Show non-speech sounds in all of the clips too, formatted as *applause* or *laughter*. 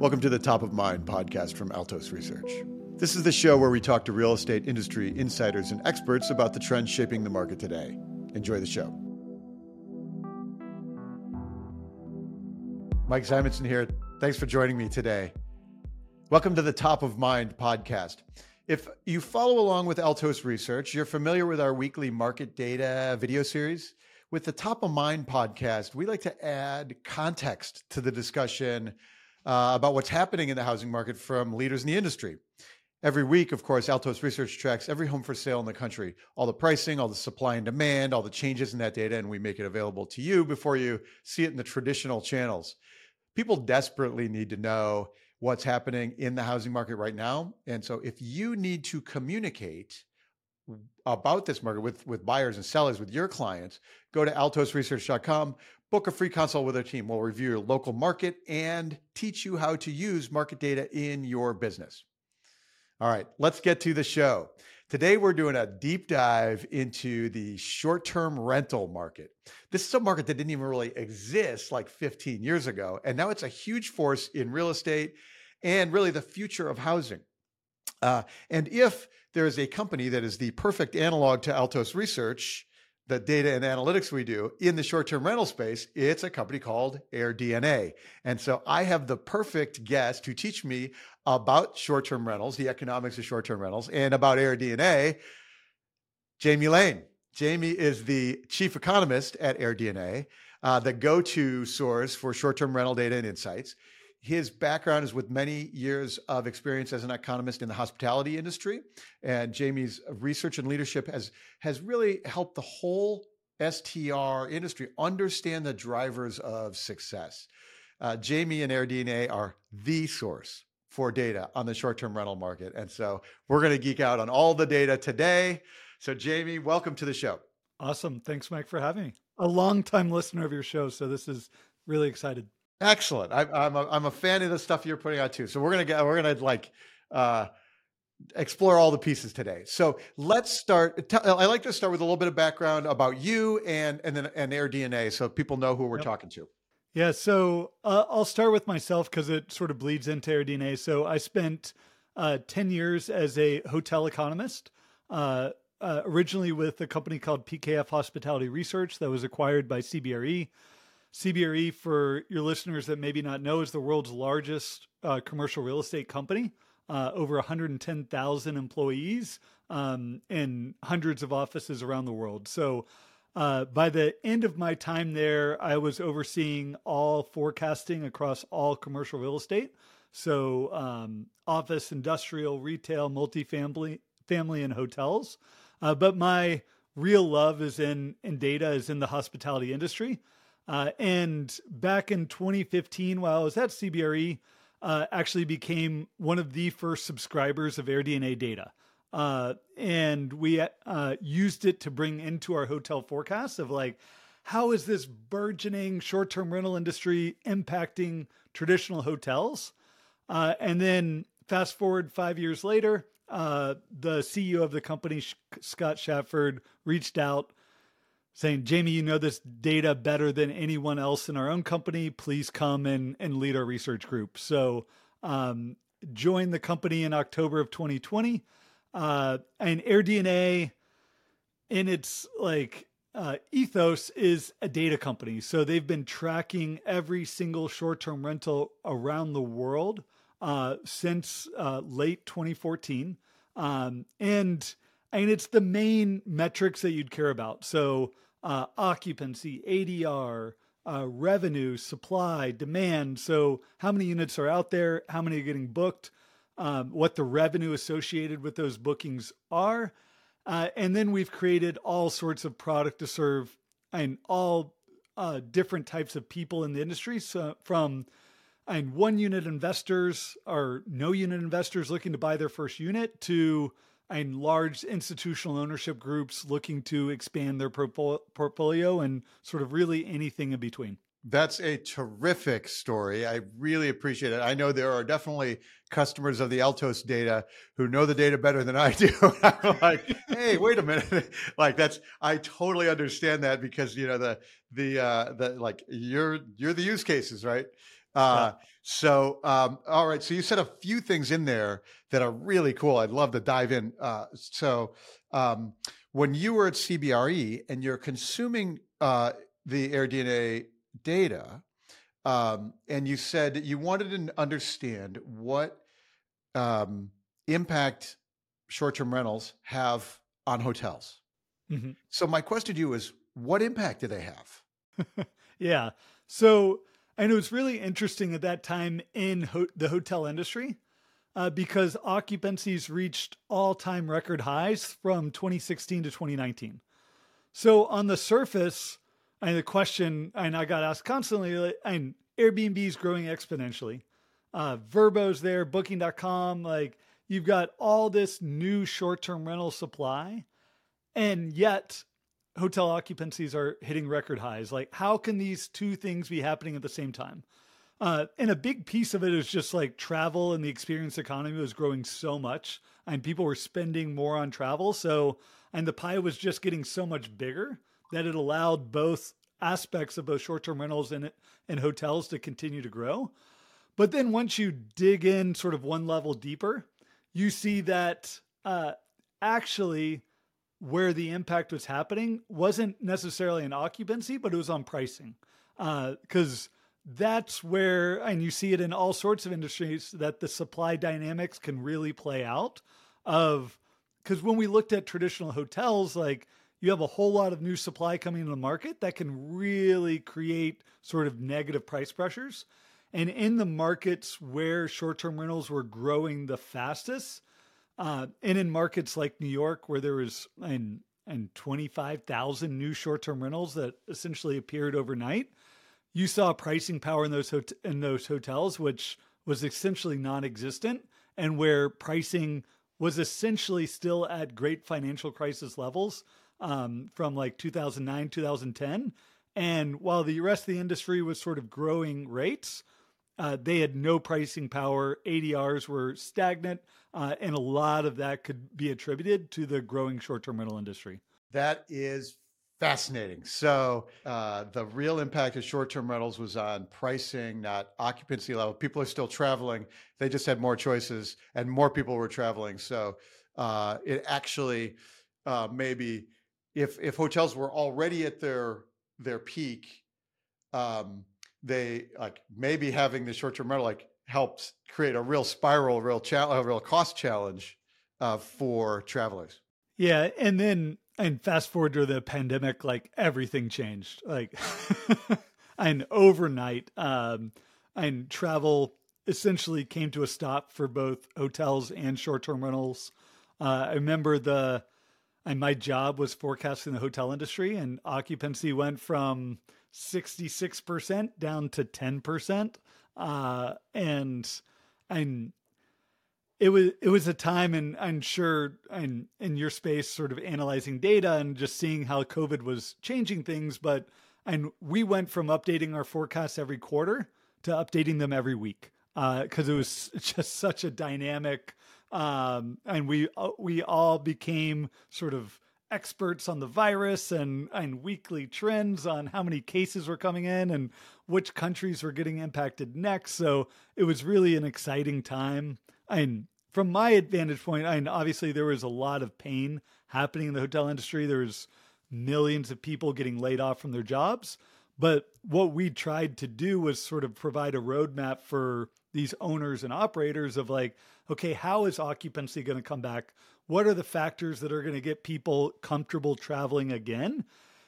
Welcome to the Top of Mind podcast from Altos Research. This is the show where we talk to real estate industry insiders and experts about the trends shaping the market today. Enjoy the show. Mike Simonsen here. Thanks for joining me today. Welcome to the Top of Mind podcast. If you follow along with Altos Research, you're familiar with our weekly market data video series. With the Top of Mind podcast, we like to add context to the discussion uh, about what's happening in the housing market from leaders in the industry. Every week, of course, Altos Research tracks every home for sale in the country, all the pricing, all the supply and demand, all the changes in that data, and we make it available to you before you see it in the traditional channels. People desperately need to know what's happening in the housing market right now. And so if you need to communicate about this market with, with buyers and sellers, with your clients, go to altosresearch.com, book a free consult with our team. We'll review your local market and teach you how to use market data in your business. All right, let's get to the show. Today, we're doing a deep dive into the short term rental market. This is a market that didn't even really exist like 15 years ago. And now it's a huge force in real estate and really the future of housing. Uh, and if there is a company that is the perfect analog to Altos Research, the data and analytics we do in the short term rental space, it's a company called AirDNA. And so I have the perfect guest to teach me about short term rentals, the economics of short term rentals, and about AirDNA, Jamie Lane. Jamie is the chief economist at AirDNA, uh, the go to source for short term rental data and insights. His background is with many years of experience as an economist in the hospitality industry. And Jamie's research and leadership has, has really helped the whole STR industry understand the drivers of success. Uh, Jamie and AirDNA are the source for data on the short term rental market. And so we're going to geek out on all the data today. So, Jamie, welcome to the show. Awesome. Thanks, Mike, for having me. A long time listener of your show. So, this is really excited. Excellent. I, am a, I'm a fan of the stuff you're putting out too. So we're gonna get we're gonna like uh, explore all the pieces today. So let's start. T- I like to start with a little bit of background about you and and then and AirDNA, so people know who we're yep. talking to. Yeah. So uh, I'll start with myself because it sort of bleeds into AirDNA. So I spent uh, ten years as a hotel economist. Uh, uh originally with a company called PKF Hospitality Research that was acquired by CBRE. CBRE, for your listeners that maybe not know, is the world's largest uh, commercial real estate company. Uh, over 110,000 employees um, and hundreds of offices around the world. So, uh, by the end of my time there, I was overseeing all forecasting across all commercial real estate. So, um, office, industrial, retail, multifamily, family, and hotels. Uh, but my real love is in in data, is in the hospitality industry. Uh, and back in 2015, while I was at CBRE, uh, actually became one of the first subscribers of AirDNA data. Uh, and we uh, used it to bring into our hotel forecasts of like, how is this burgeoning short term rental industry impacting traditional hotels? Uh, and then fast forward five years later, uh, the CEO of the company, Scott Shatford, reached out saying, Jamie, you know this data better than anyone else in our own company. Please come and, and lead our research group. So, um, joined the company in October of 2020. Uh, and AirDNA, in its like uh, ethos, is a data company. So they've been tracking every single short term rental around the world uh, since uh, late 2014. Um, and and it's the main metrics that you'd care about. So uh, occupancy, ADR, uh, revenue, supply, demand. So how many units are out there? How many are getting booked? Um, what the revenue associated with those bookings are. Uh, and then we've created all sorts of product to serve and all uh, different types of people in the industry. So from and one unit investors or no unit investors looking to buy their first unit to and large institutional ownership groups looking to expand their portfolio and sort of really anything in between. That's a terrific story. I really appreciate it. I know there are definitely customers of the Altos data who know the data better than I do. *laughs* I'm like, hey, wait a minute. *laughs* like that's I totally understand that because you know the the uh the like you're you're the use cases, right? Uh. So, um, all right. So you said a few things in there that are really cool. I'd love to dive in. Uh, so, um, when you were at CBRE and you're consuming uh, the AirDNA data, um, and you said you wanted to understand what um, impact short-term rentals have on hotels. Mm-hmm. So my question to you is, what impact do they have? *laughs* yeah. So I it was really interesting at that time in ho- the hotel industry uh, because occupancies reached all-time record highs from 2016 to 2019. So on the surface, and the question, and I got asked constantly, and Airbnb is growing exponentially. Uh, Vrbo's there, Booking.com, like you've got all this new short-term rental supply, and yet hotel occupancies are hitting record highs. Like, how can these two things be happening at the same time? Uh, and a big piece of it is just like travel and the experience economy was growing so much, and people were spending more on travel. So, and the pie was just getting so much bigger that it allowed both aspects of both short-term rentals and and hotels to continue to grow. But then once you dig in sort of one level deeper, you see that uh, actually where the impact was happening wasn't necessarily in occupancy, but it was on pricing. Because uh, that's where, and you see it in all sorts of industries, that the supply dynamics can really play out. Of because when we looked at traditional hotels, like you have a whole lot of new supply coming into the market that can really create sort of negative price pressures. And in the markets where short term rentals were growing the fastest, uh, and in markets like New York, where there was and and 25,000 new short-term rentals that essentially appeared overnight, you saw pricing power in those hot- in those hotels, which was essentially non-existent, and where pricing was essentially still at great financial crisis levels um, from like 2009, 2010. And while the rest of the industry was sort of growing rates, uh, they had no pricing power. ADRs were stagnant, uh, and a lot of that could be attributed to the growing short-term rental industry. That is fascinating. So uh, the real impact of short-term rentals was on pricing, not occupancy level. People are still traveling; they just had more choices, and more people were traveling. So uh, it actually uh, maybe if if hotels were already at their their peak. Um, they like maybe having the short term rental like helps create a real spiral, real challenge, a real cost challenge uh, for travelers. Yeah, and then and fast forward to the pandemic, like everything changed. Like, *laughs* and overnight, um, and travel essentially came to a stop for both hotels and short term rentals. Uh, I remember the, and my job was forecasting the hotel industry, and occupancy went from 66% down to 10%. Uh, and and it was it was a time and I'm sure in in your space sort of analyzing data and just seeing how COVID was changing things, but and we went from updating our forecasts every quarter to updating them every week because uh, it was *laughs* just such a dynamic um, and we uh, we all became sort of experts on the virus and, and weekly trends on how many cases were coming in and which countries were getting impacted next. So it was really an exciting time. And from my vantage point, and obviously there was a lot of pain happening in the hotel industry. There was millions of people getting laid off from their jobs. But what we tried to do was sort of provide a roadmap for these owners and operators of like, okay, how is occupancy going to come back? What are the factors that are going to get people comfortable traveling again?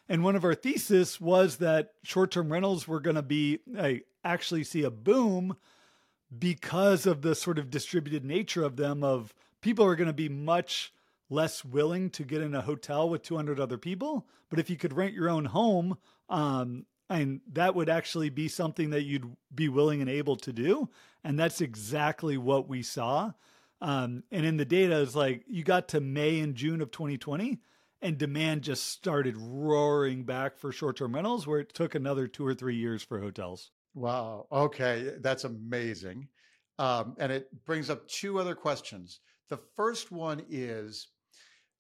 And one of our thesis was that short-term rentals were going to be uh, actually see a boom because of the sort of distributed nature of them of people are going to be much less willing to get in a hotel with 200 other people. But if you could rent your own home um, and that would actually be something that you'd be willing and able to do. And that's exactly what we saw um, and in the data, it's like you got to May and June of 2020, and demand just started roaring back for short term rentals, where it took another two or three years for hotels. Wow. Okay. That's amazing. Um, and it brings up two other questions. The first one is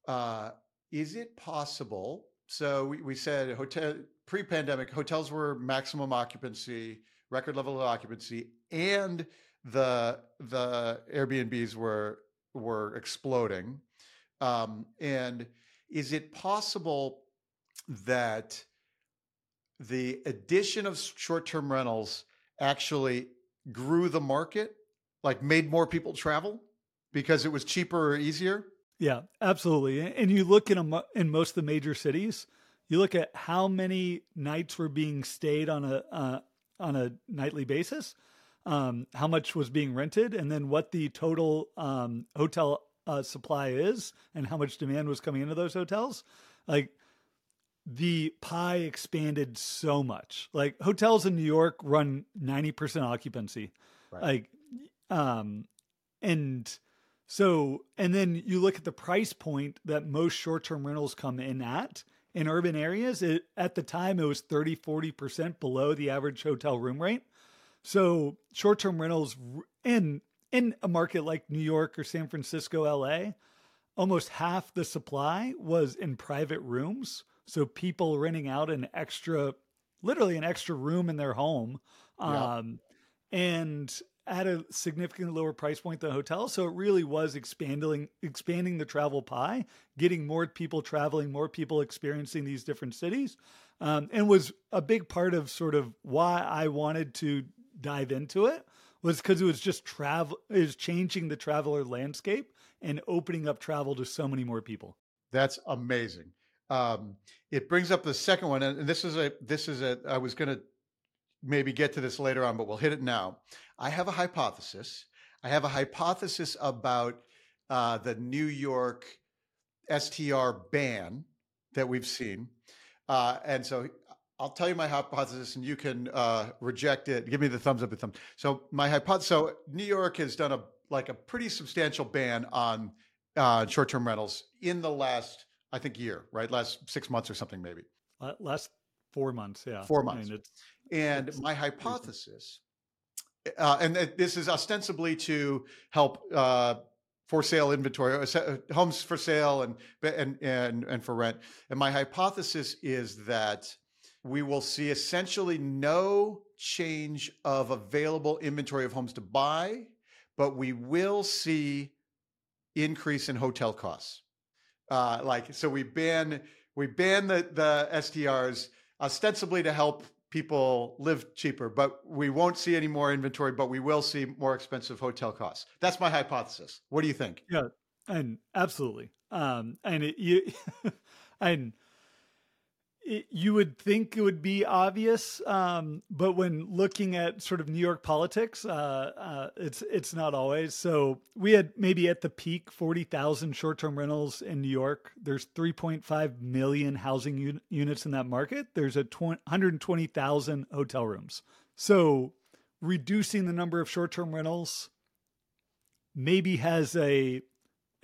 uh, Is it possible? So we, we said hotel pre pandemic, hotels were maximum occupancy, record level of occupancy, and the the Airbnbs were were exploding. Um, and is it possible that the addition of short term rentals actually grew the market, like made more people travel because it was cheaper or easier? Yeah, absolutely. And you look in a, in most of the major cities, you look at how many nights were being stayed on a uh, on a nightly basis, um, how much was being rented, and then what the total um, hotel uh, supply is, and how much demand was coming into those hotels. Like the pie expanded so much. Like hotels in New York run ninety percent occupancy, right. like, um, and so and then you look at the price point that most short term rentals come in at in urban areas. It, at the time, it was 30, 40% below the average hotel room rate. So short term rentals in, in a market like New York or San Francisco, LA, almost half the supply was in private rooms. So people renting out an extra, literally an extra room in their home. Yeah. Um, and at a significantly lower price point than hotels. So it really was expanding expanding the travel pie, getting more people traveling, more people experiencing these different cities, um, and was a big part of sort of why I wanted to dive into it was because it was just travel is changing the traveler landscape and opening up travel to so many more people. That's amazing. Um, it brings up the second one, and this is a this is a I was going to maybe get to this later on, but we'll hit it now. I have a hypothesis. I have a hypothesis about uh, the New York STR ban that we've seen. Uh, and so I'll tell you my hypothesis and you can uh, reject it. Give me the thumbs up or thumb. So my hypothesis, so New York has done a like a pretty substantial ban on uh, short-term rentals in the last, I think, year, right? Last six months or something, maybe. Last four months, yeah. Four months. I mean, and it's my hypothesis, uh, and this is ostensibly to help uh, for sale inventory, uh, uh, homes for sale and, and, and, and for rent. And my hypothesis is that we will see essentially no change of available inventory of homes to buy, but we will see increase in hotel costs. Uh, like so, we ban we ban the the STRs ostensibly to help people live cheaper, but we won't see any more inventory, but we will see more expensive hotel costs. That's my hypothesis. What do you think? Yeah, and absolutely. Um, and it, you, *laughs* and it, you would think it would be obvious, um, but when looking at sort of New York politics, uh, uh, it's it's not always. So we had maybe at the peak forty thousand short term rentals in New York. There's three point five million housing un- units in that market. There's a one hundred twenty thousand hotel rooms. So reducing the number of short term rentals maybe has a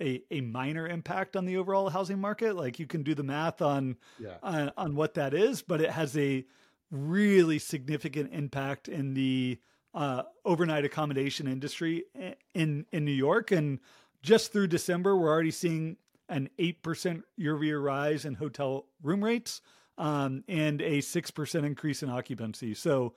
a, a minor impact on the overall housing market. Like you can do the math on, yeah. on on what that is, but it has a really significant impact in the uh, overnight accommodation industry in in New York. And just through December, we're already seeing an eight percent year over year rise in hotel room rates um, and a six percent increase in occupancy. So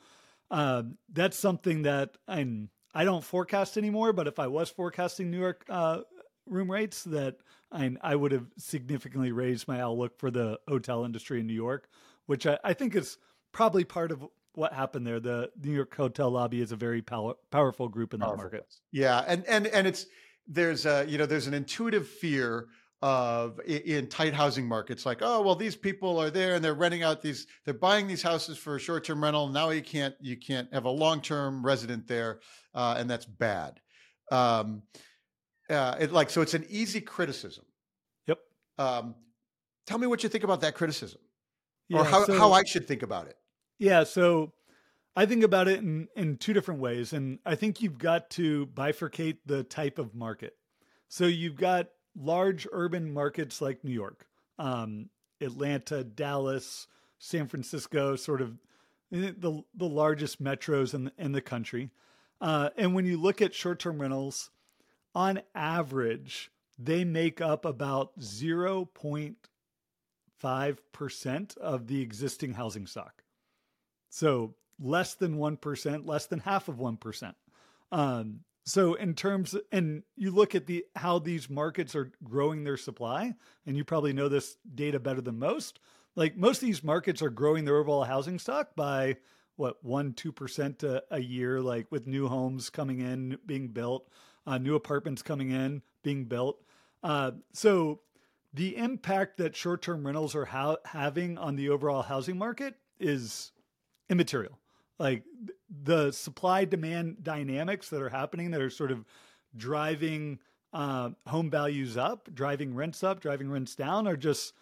uh, that's something that I'm. I don't forecast anymore, but if I was forecasting New York uh, room rates that I, I would have significantly raised my outlook for the hotel industry in New York, which I, I think is probably part of what happened there. The New York hotel lobby is a very power, powerful group in that powerful. market. Yeah, and and and it's there's a you know there's an intuitive fear of in tight housing markets like oh well these people are there and they're renting out these they're buying these houses for a short-term rental now you can't you can't have a long-term resident there uh, and that's bad um, uh, it, like so it's an easy criticism. Yep. Um, tell me what you think about that criticism, yeah, or how so, how I should think about it. Yeah. So I think about it in in two different ways, and I think you've got to bifurcate the type of market. So you've got large urban markets like New York, um, Atlanta, Dallas, San Francisco, sort of eh, the the largest metros in the, in the country. Uh, and when you look at short term rentals, on average, they make up about 0.5% of the existing housing stock. So less than 1%, less than half of 1%. Um, so in terms and you look at the how these markets are growing their supply and you probably know this data better than most. Like most of these markets are growing their overall housing stock by what 1 2% a, a year like with new homes coming in being built, uh, new apartments coming in being built. Uh, so the impact that short-term rentals are ha- having on the overall housing market is immaterial like the supply demand dynamics that are happening that are sort of driving uh, home values up, driving rents up, driving rents down are just.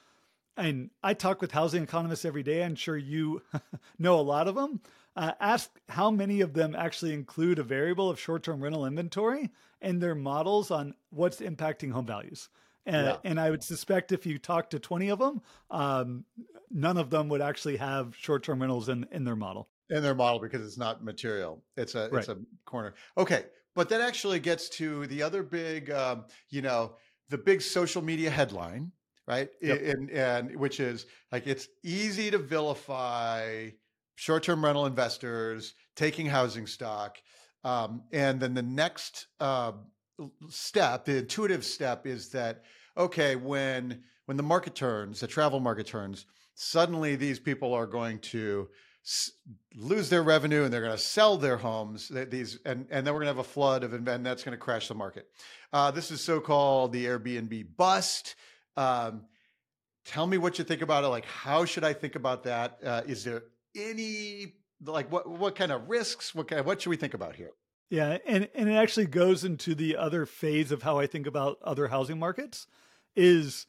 And I talk with housing economists every day. I'm sure you *laughs* know a lot of them. Uh, ask how many of them actually include a variable of short term rental inventory in their models on what's impacting home values. And, yeah. and, I would suspect if you talk to 20 of them, um, none of them would actually have short term rentals in, in their model in their model because it's not material. It's a right. it's a corner. Okay, but that actually gets to the other big, um, you know, the big social media headline, right? Yep. And and which is like it's easy to vilify short-term rental investors taking housing stock, um, and then the next uh, step, the intuitive step, is that okay when when the market turns, the travel market turns, suddenly these people are going to lose their revenue and they're going to sell their homes these and, and then we're going to have a flood of and that's going to crash the market uh, this is so-called the airbnb bust um, tell me what you think about it like how should i think about that? Uh, is there any like what what kind of risks? What kind what should we think about here? Yeah and and it actually goes into the other phase of how i think about other housing markets is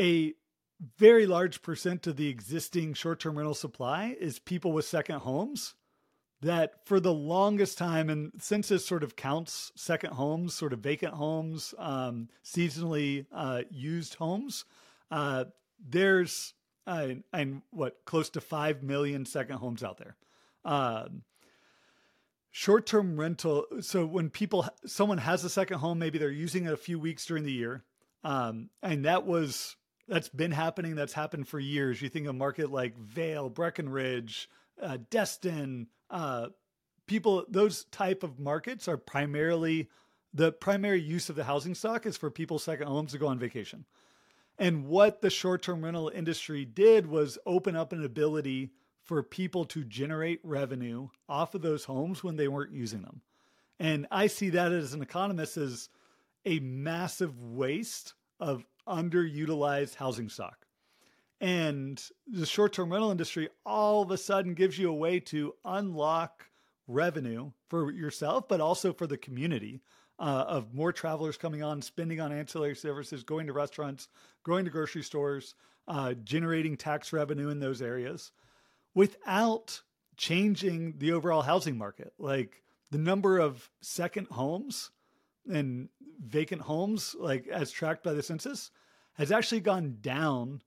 a very large percent of the existing short-term rental supply is people with second homes that for the longest time and census sort of counts second homes sort of vacant homes um, seasonally uh, used homes uh, there's uh, and what close to 5 million second homes out there um, short-term rental so when people someone has a second home maybe they're using it a few weeks during the year um, and that was that's been happening. That's happened for years. You think a market like Vail, Breckenridge, uh, Destin, uh, people, those type of markets are primarily the primary use of the housing stock is for people's second homes to go on vacation. And what the short term rental industry did was open up an ability for people to generate revenue off of those homes when they weren't using them. And I see that as an economist as a massive waste of underutilized housing stock. And the short term rental industry all of a sudden gives you a way to unlock revenue for yourself, but also for the community uh, of more travelers coming on, spending on ancillary services, going to restaurants, going to grocery stores, uh, generating tax revenue in those areas without changing the overall housing market. Like the number of second homes and vacant homes, like as tracked by the census, has actually gone down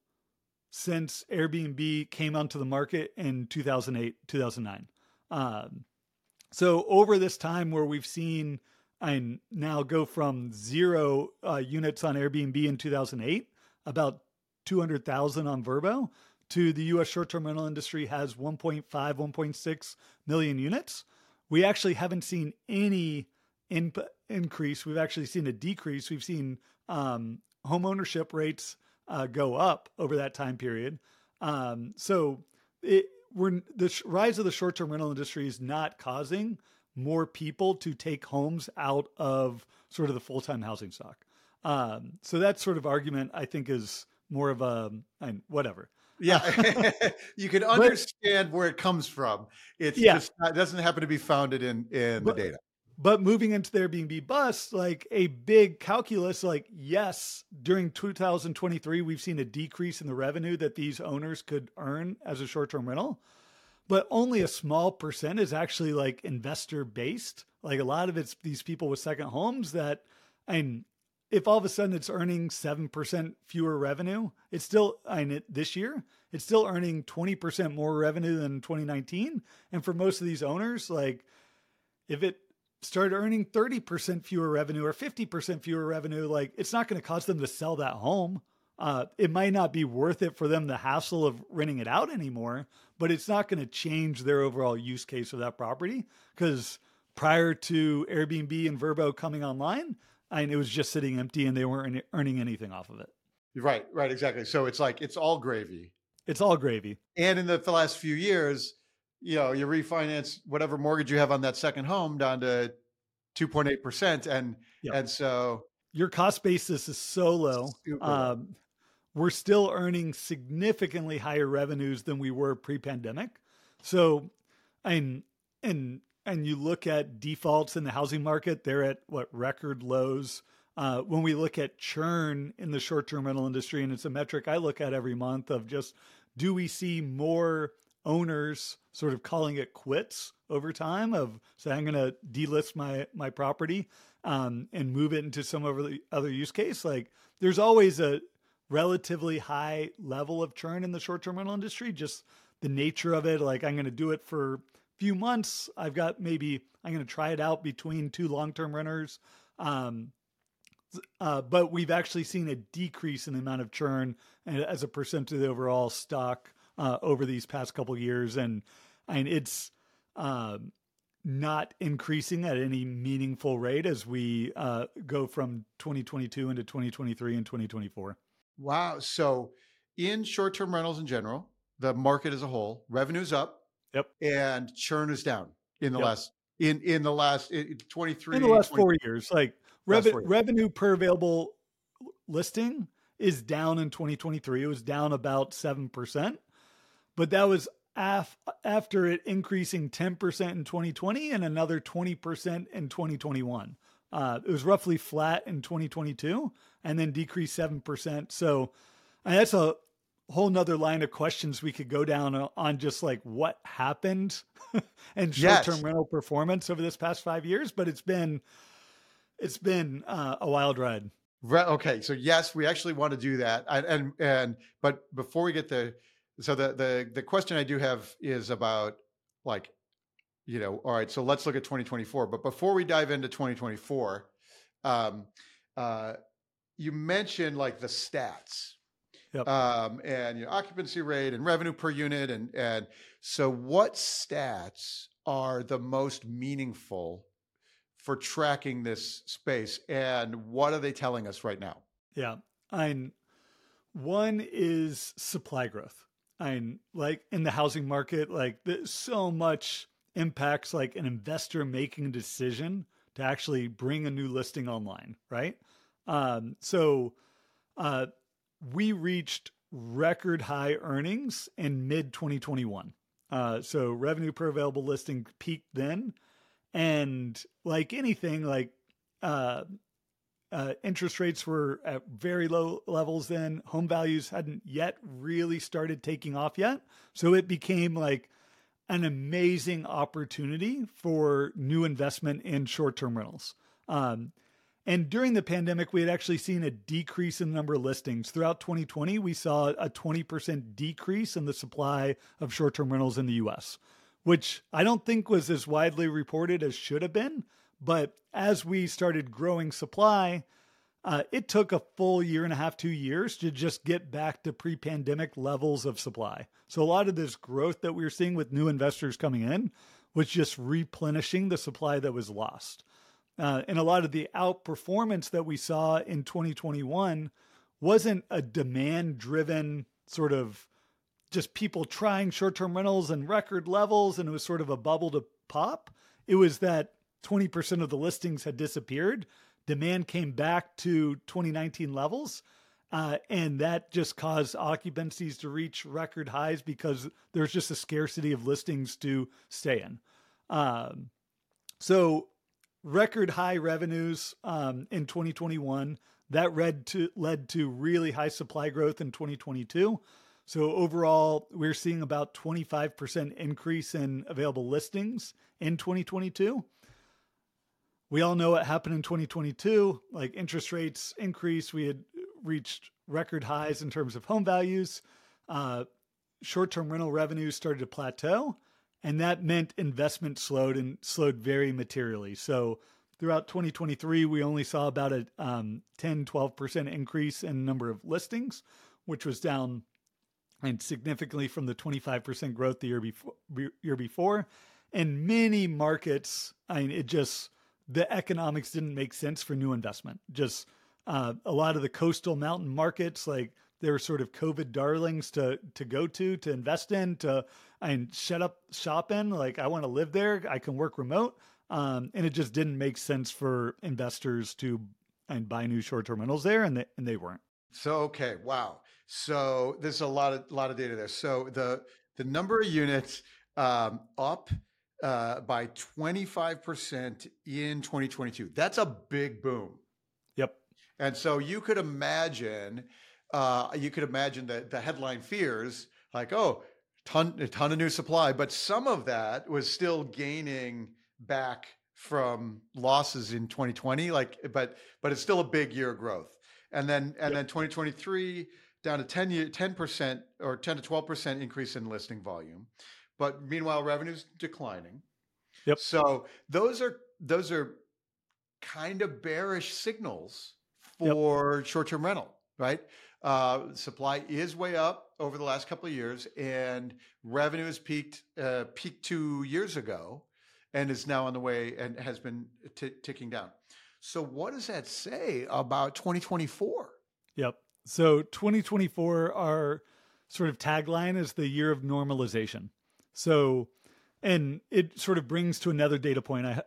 since Airbnb came onto the market in 2008, 2009. Um, so over this time where we've seen I now go from zero uh, units on Airbnb in 2008, about 200,000 on Vrbo, to the US short term rental industry has 1.5, 1.6 million units. We actually haven't seen any in- increase. We've actually seen a decrease. We've seen um, home ownership rates uh, go up over that time period. Um, so it, we're the rise of the short term rental industry is not causing more people to take homes out of sort of the full time housing stock. Um, so that sort of argument, I think, is more of a whatever. Yeah, *laughs* *laughs* you can understand but, where it comes from. It's yeah. just it doesn't happen to be founded in in but, the data. But moving into the Airbnb bus, like a big calculus, like, yes, during 2023, we've seen a decrease in the revenue that these owners could earn as a short term rental, but only a small percent is actually like investor based. Like a lot of it's these people with second homes that, and if all of a sudden it's earning 7% fewer revenue, it's still, I mean, this year, it's still earning 20% more revenue than 2019. And for most of these owners, like, if it start earning 30% fewer revenue or 50% fewer revenue, like it's not going to cost them to sell that home. uh, it might not be worth it for them the hassle of renting it out anymore, but it's not going to change their overall use case of that property because prior to Airbnb and Vrbo coming online, I mean, it was just sitting empty and they weren't earning anything off of it. Right, right, exactly. So it's like it's all gravy. It's all gravy. And in the, the last few years, you know, you refinance whatever mortgage you have on that second home down to 2.8%. And yep. and so your cost basis is so low. Um, we're still earning significantly higher revenues than we were pre-pandemic. So, and and and you look at defaults in the housing market, they're at what record lows. Uh, when we look at churn in the short-term rental industry, and it's a metric I look at every month of just do we see more owners sort of calling it quits over time of say I'm going to delist my my property um, and move it into some other other use case. Like there's always a relatively high level of churn in the short term rental industry, just the nature of it. Like I'm going to do it for a few months. I've got maybe I'm going to try it out between two long term renters. Um, uh, but we've actually seen a decrease in the amount of churn as a percent of the overall stock uh, over these past couple years, and and it's uh, not increasing at any meaningful rate as we uh, go from 2022 into 2023 and 2024. Wow. So in short-term rentals in general, the market as a whole, revenue's up. Yep. And churn is down in the yep. last in in the last in 23 in the last 4 years. Like rev- revenue per available listing is down in 2023. It was down about 7%. But that was af- after it increasing 10% in 2020 and another 20% in 2021. Uh, it was roughly flat in 2022 and then decreased 7%. So that's a whole nother line of questions we could go down on just like what happened *laughs* and short-term yes. rental performance over this past five years. But it's been, it's been uh, a wild ride. Okay. So yes, we actually want to do that. And, and, and, but before we get there, so the, the, the question I do have is about like you know, all right, so let's look at 2024. But before we dive into 2024, um, uh, you mentioned like the stats, yep. um, and you know, occupancy rate and revenue per unit, and and so what stats are the most meaningful for tracking this space, and what are they telling us right now? Yeah, I'm. One is supply growth. I'm like in the housing market, like so much impacts like an investor making a decision to actually bring a new listing online, right? Um, so uh, we reached record high earnings in mid 2021. Uh, so revenue per available listing peaked then. And like anything, like uh, uh, interest rates were at very low levels then. Home values hadn't yet really started taking off yet. So it became like an amazing opportunity for new investment in short term rentals. Um, and during the pandemic, we had actually seen a decrease in the number of listings. Throughout 2020, we saw a 20% decrease in the supply of short term rentals in the US, which I don't think was as widely reported as should have been. But as we started growing supply, uh, it took a full year and a half, two years to just get back to pre pandemic levels of supply. So, a lot of this growth that we are seeing with new investors coming in was just replenishing the supply that was lost. Uh, and a lot of the outperformance that we saw in 2021 wasn't a demand driven sort of just people trying short term rentals and record levels, and it was sort of a bubble to pop. It was that 20% of the listings had disappeared demand came back to 2019 levels. Uh, and that just caused occupancies to reach record highs because there's just a scarcity of listings to stay in. Um, so, record high revenues um, in 2021 that led to led to really high supply growth in 2022. So overall, we're seeing about 25% increase in available listings in 2022 we all know what happened in 2022. Like interest rates increased, we had reached record highs in terms of home values. Uh, Short term rental revenues started to plateau, and that meant investment slowed and slowed very materially. So throughout 2023, we only saw about a um, 10, 12% increase in number of listings, which was down and significantly from the 25% growth the year before, year before. And many markets, I mean, it just, the economics didn't make sense for new investment. Just uh, a lot of the coastal mountain markets, like they were sort of COVID darlings to to go to, to invest in, to and shut up shop in. Like I want to live there. I can work remote. Um, and it just didn't make sense for investors to and buy new short term rentals there, and they, and they weren't. So okay, wow. So there's a lot of lot of data there. So the the number of units um, up uh, by 25% in 2022. That's a big boom. Yep. And so you could imagine, uh, you could imagine that the headline fears like, oh, ton, a ton of new supply, but some of that was still gaining back from losses in 2020. Like, but but it's still a big year of growth. And then and yep. then 2023 down to 10 year 10% or 10 to 12% increase in listing volume. But meanwhile, revenue's declining. Yep. So those are those are kind of bearish signals for yep. short-term rental, right? Uh, supply is way up over the last couple of years, and revenue has peaked uh, peaked two years ago, and is now on the way and has been t- ticking down. So, what does that say about 2024? Yep. So, 2024, our sort of tagline is the year of normalization. So, and it sort of brings to another data point. I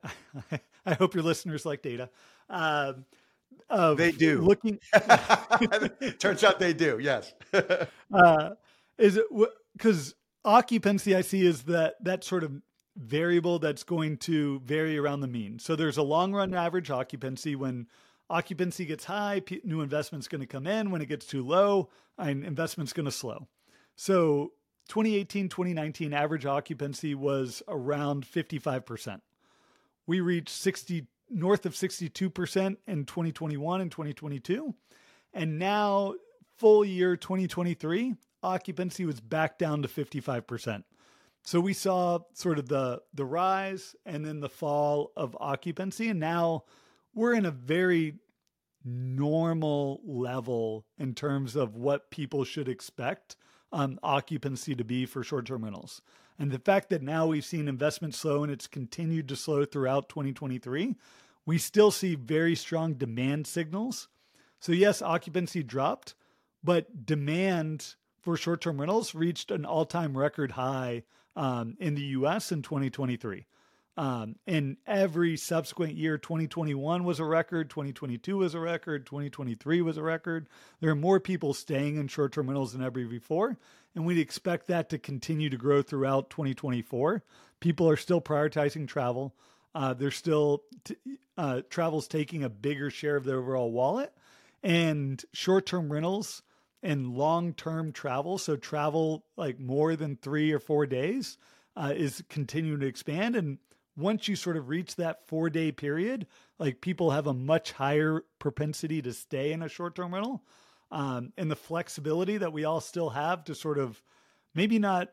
I, *laughs* I hope your listeners like data. Uh, they do. Looking, *laughs* *laughs* turns out they do. Yes. uh, is it because occupancy? I see is that that sort of variable that's going to vary around the mean. So there's a long run average occupancy when occupancy gets high, new investment's going to come in. When it gets too low, investment's going to slow. So 2018, 2019 average occupancy was around 55%. We reached 60 north of 62% in 2021 and 2022. And now full year 2023 occupancy was back down to 55%. So we saw sort of the the rise and then the fall of occupancy and now we're in a very normal level in terms of what people should expect um, occupancy to be for short-term rentals. And the fact that now we've seen investment slow and it's continued to slow throughout 2023, we still see very strong demand signals. So yes, occupancy dropped, but demand for short-term rentals reached an all-time record high um, in the US in 2023. Um, and every subsequent year, 2021 was a record, 2022 was a record, 2023 was a record. There are more people staying in short term rentals than ever before. And we'd expect that to continue to grow throughout 2024. People are still prioritizing travel. Uh, they're still, t- uh, travel's taking a bigger share of their overall wallet. And short term rentals and long term travel, so travel like more than three or four days, uh, is continuing to expand. And once you sort of reach that four day period, like people have a much higher propensity to stay in a short term rental. Um, and the flexibility that we all still have to sort of maybe not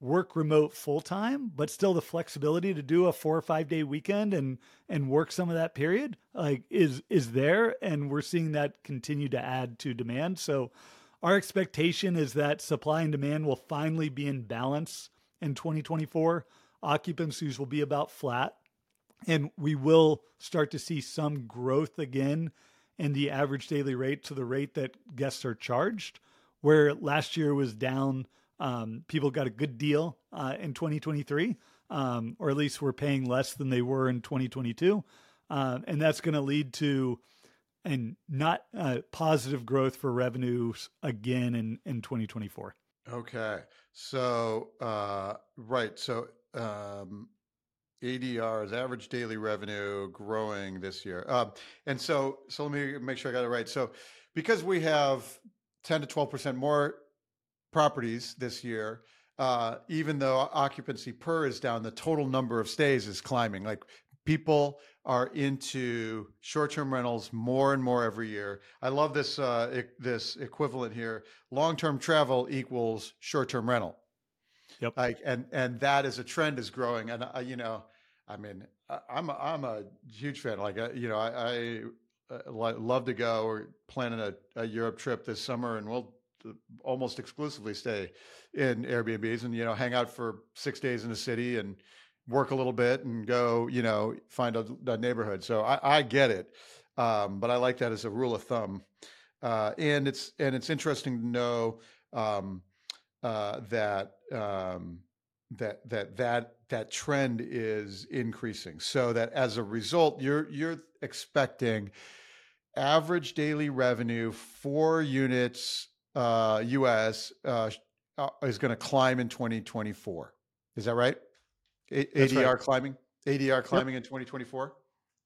work remote full time, but still the flexibility to do a four or five day weekend and and work some of that period like is is there, and we're seeing that continue to add to demand. So our expectation is that supply and demand will finally be in balance in 2024 occupancies will be about flat. And we will start to see some growth again in the average daily rate to the rate that guests are charged, where last year was down. Um, people got a good deal uh, in 2023, um, or at least were paying less than they were in 2022. Uh, and that's going to lead to and not uh, positive growth for revenues again in, in 2024. Okay. So, uh, right. So um, ADR is average daily revenue growing this year. Um, and so, so let me make sure I got it right. So, because we have 10 to 12% more properties this year, uh, even though occupancy per is down, the total number of stays is climbing. Like people are into short-term rentals more and more every year. I love this uh, this equivalent here. Long-term travel equals short-term rental. Yep. Like and and that as a trend is growing, and uh, you know, I mean, I'm a, I'm a huge fan. Like uh, you know, I, I uh, love to go. We're planning a, a Europe trip this summer, and we'll almost exclusively stay in Airbnbs and you know hang out for six days in the city and work a little bit and go you know find a, a neighborhood. So I, I get it, um, but I like that as a rule of thumb. Uh, and it's and it's interesting to know um, uh, that um, that that that that trend is increasing. So that as a result, you're you're expecting average daily revenue for units uh, US uh, uh, is going to climb in 2024. Is that right? A- ADR right. climbing, ADR climbing yep. in 2024.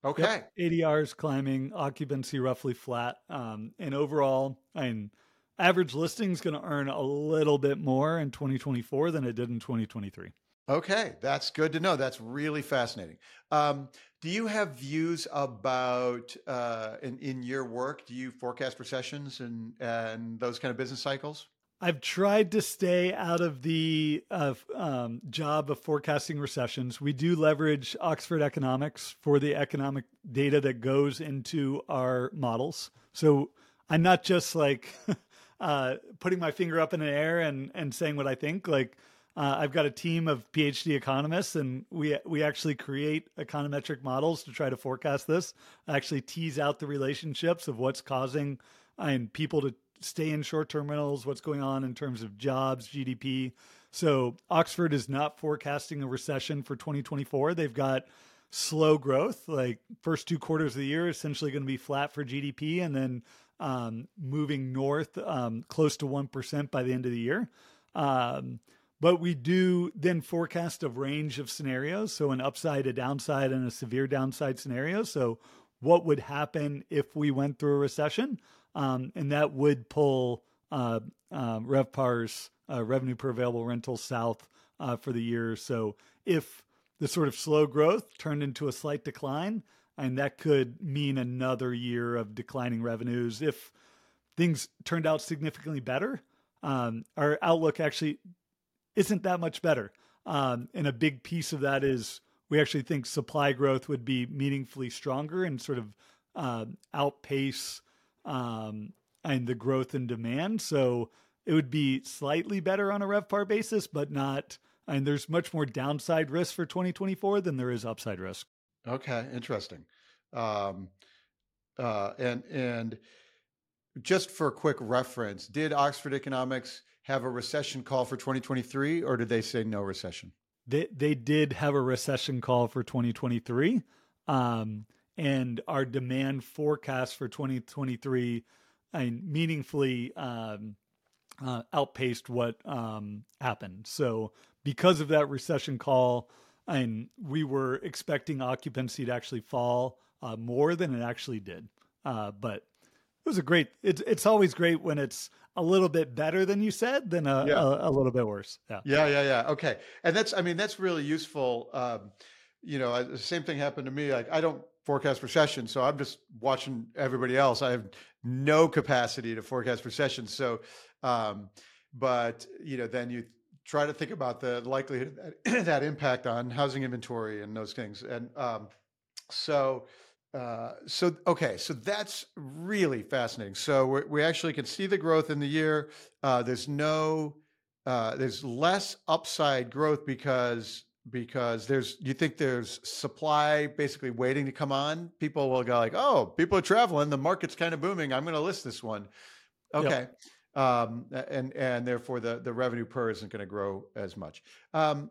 Okay. Yep. ADR is climbing, occupancy roughly flat, um, and overall, I mean, average listing is going to earn a little bit more in 2024 than it did in 2023. Okay, that's good to know. That's really fascinating. Um, do you have views about uh, in in your work? Do you forecast recessions and and those kind of business cycles? I've tried to stay out of the uh, um, job of forecasting recessions. We do leverage Oxford Economics for the economic data that goes into our models. So I'm not just like *laughs* uh, putting my finger up in the air and and saying what I think. Like uh, I've got a team of PhD economists, and we we actually create econometric models to try to forecast this. Actually, tease out the relationships of what's causing and people to stay in short-term rentals, what's going on in terms of jobs, GDP. So Oxford is not forecasting a recession for 2024. They've got slow growth, like first two quarters of the year, essentially going to be flat for GDP, and then um, moving north um, close to one percent by the end of the year. Um, but we do then forecast a range of scenarios. So, an upside, a downside, and a severe downside scenario. So, what would happen if we went through a recession? Um, and that would pull uh, uh, RevPAR's uh, revenue per available rental south uh, for the year. So, if the sort of slow growth turned into a slight decline, and that could mean another year of declining revenues. If things turned out significantly better, um, our outlook actually isn't that much better. Um, and a big piece of that is we actually think supply growth would be meaningfully stronger and sort of uh, outpace um, and the growth in demand. So it would be slightly better on a RevPAR basis, but not. And there's much more downside risk for 2024 than there is upside risk. Okay, interesting. Um, uh, and and just for a quick reference, did Oxford Economics have a recession call for 2023, or did they say no recession? They they did have a recession call for 2023, um, and our demand forecast for 2023 I mean, meaningfully um, uh, outpaced what um, happened. So because of that recession call, I mean, we were expecting occupancy to actually fall uh, more than it actually did. Uh, but it was a great. It's it's always great when it's a little bit better than you said than a, yeah. a, a, little bit worse. Yeah. Yeah. Yeah. Yeah. Okay. And that's, I mean, that's really useful. Um, you know, the same thing happened to me. Like I don't forecast recession, so I'm just watching everybody else. I have no capacity to forecast recession. So, um, but you know, then you try to think about the likelihood that, *clears throat* that impact on housing inventory and those things. And um, so, uh, so okay, so that's really fascinating. So we we actually can see the growth in the year. Uh, there's no, uh, there's less upside growth because because there's you think there's supply basically waiting to come on. People will go like, oh, people are traveling. The market's kind of booming. I'm going to list this one. Okay. Yep. Um, and and therefore the the revenue per isn't going to grow as much. Um,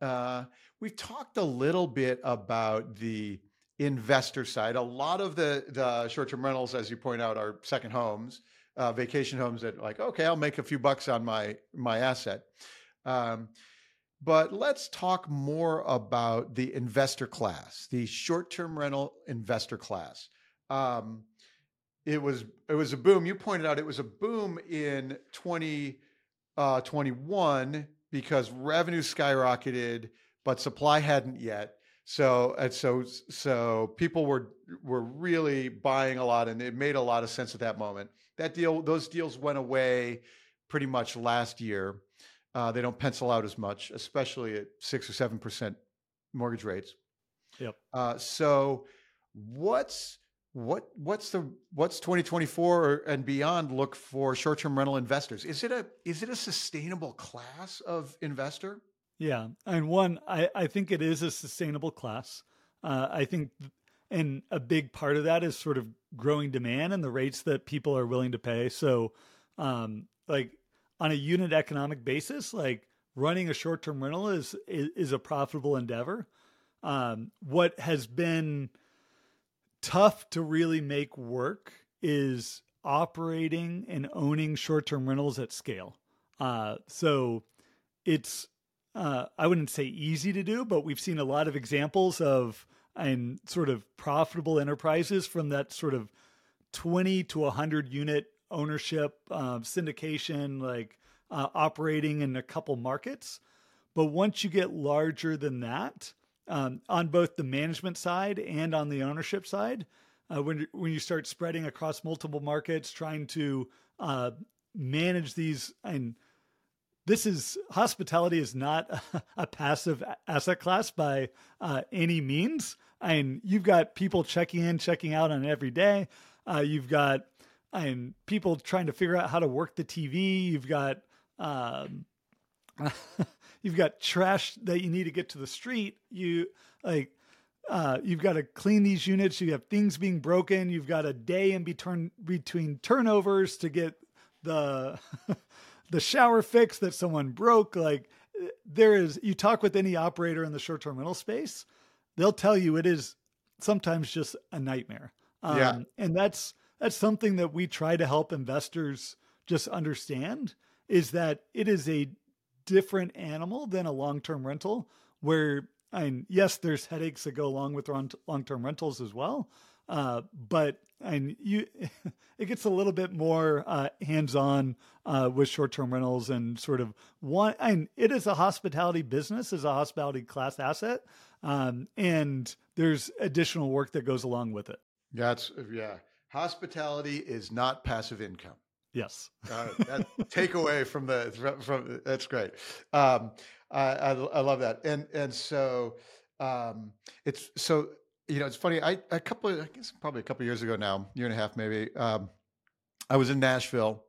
uh, we've talked a little bit about the investor side. A lot of the the short term rentals, as you point out, are second homes, uh, vacation homes that like okay, I'll make a few bucks on my my asset. Um, but let's talk more about the investor class, the short term rental investor class. Um, it was it was a boom. You pointed out it was a boom in 2021 uh, because revenue skyrocketed, but supply hadn't yet. So and so so people were were really buying a lot, and it made a lot of sense at that moment. That deal, those deals went away pretty much last year. Uh, they don't pencil out as much, especially at six or seven percent mortgage rates. Yep. Uh, so what's what what's the what's 2024 and beyond look for short-term rental investors? Is it a is it a sustainable class of investor? Yeah, and one, I I think it is a sustainable class. Uh, I think, and a big part of that is sort of growing demand and the rates that people are willing to pay. So, um, like on a unit economic basis, like running a short term rental is, is, is a profitable endeavor. Um, what has been tough to really make work is operating and owning short term rentals at scale. Uh, so it's uh, I wouldn't say easy to do, but we've seen a lot of examples of and sort of profitable enterprises from that sort of 20 to 100 unit ownership uh, syndication, like uh, operating in a couple markets. But once you get larger than that, um, on both the management side and on the ownership side, uh, when when you start spreading across multiple markets, trying to uh, manage these and this is hospitality is not a, *laughs* a passive asset class by uh, any means. And you've got people checking in, checking out on every day. Uh, you've got and people trying to figure out how to work the TV. You've got um, *laughs* you've got trash that you need to get to the street. You like uh, you've got to clean these units. You have things being broken. You've got a day in between between turnovers to get the *laughs* the shower fix that someone broke. Like there is, you talk with any operator in the short term rental space, they'll tell you it is sometimes just a nightmare. Um, yeah. And that's that's something that we try to help investors just understand is that it is a different animal than a long term rental where I mean, yes, there's headaches that go along with long term rentals as well. Uh, but and you, *laughs* it gets a little bit more uh, hands on uh, with short term rentals and sort of one. And it is a hospitality business, is a hospitality class asset, um, and there's additional work that goes along with it. That's yeah. Hospitality is not passive income. Yes. uh, *laughs* that takeaway from the from that's great. Um, I, I, I love that, and and so um, it's so you know, it's funny. I a couple, of, I guess probably a couple years ago now, year and a half maybe. Um, I was in Nashville,